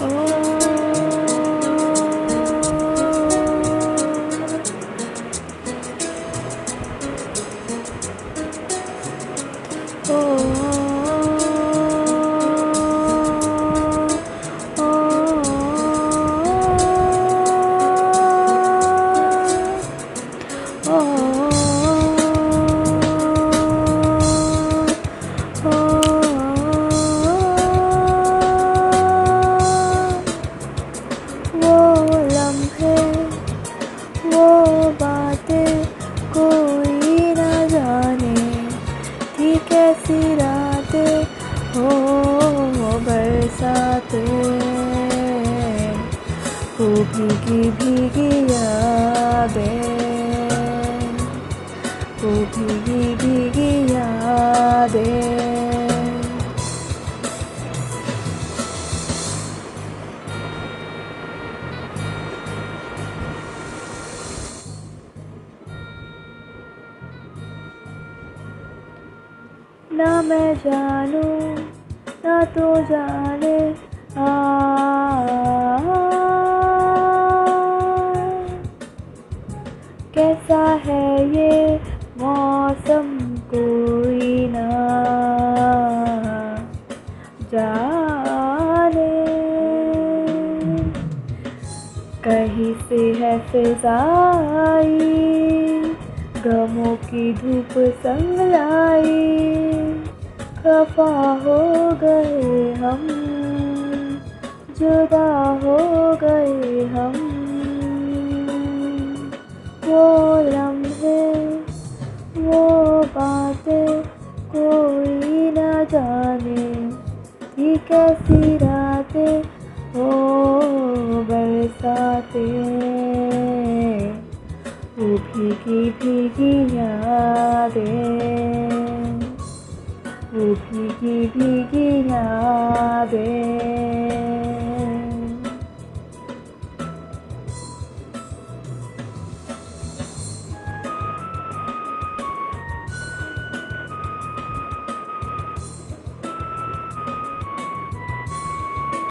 Aa. वो लम्हे वो बातें कोई न जाने थी कैसी रात हो, वो बरसात। वो भीगी भीगी यादें वो भीगी भीगी यादें। ना मैं जानूं ना तो जाने आ कैसा है ये मौसम कोई ना जाने कहीं से है फिजाई की धूप संग लाई। खफा हो गए हम, जुदा हो गए हम। वो लम्हे, वो बातें कोई न जाने थी कैसी रातें हो बरसाते। वो भीगी भीगी यादें वो भीगी भीगी यादें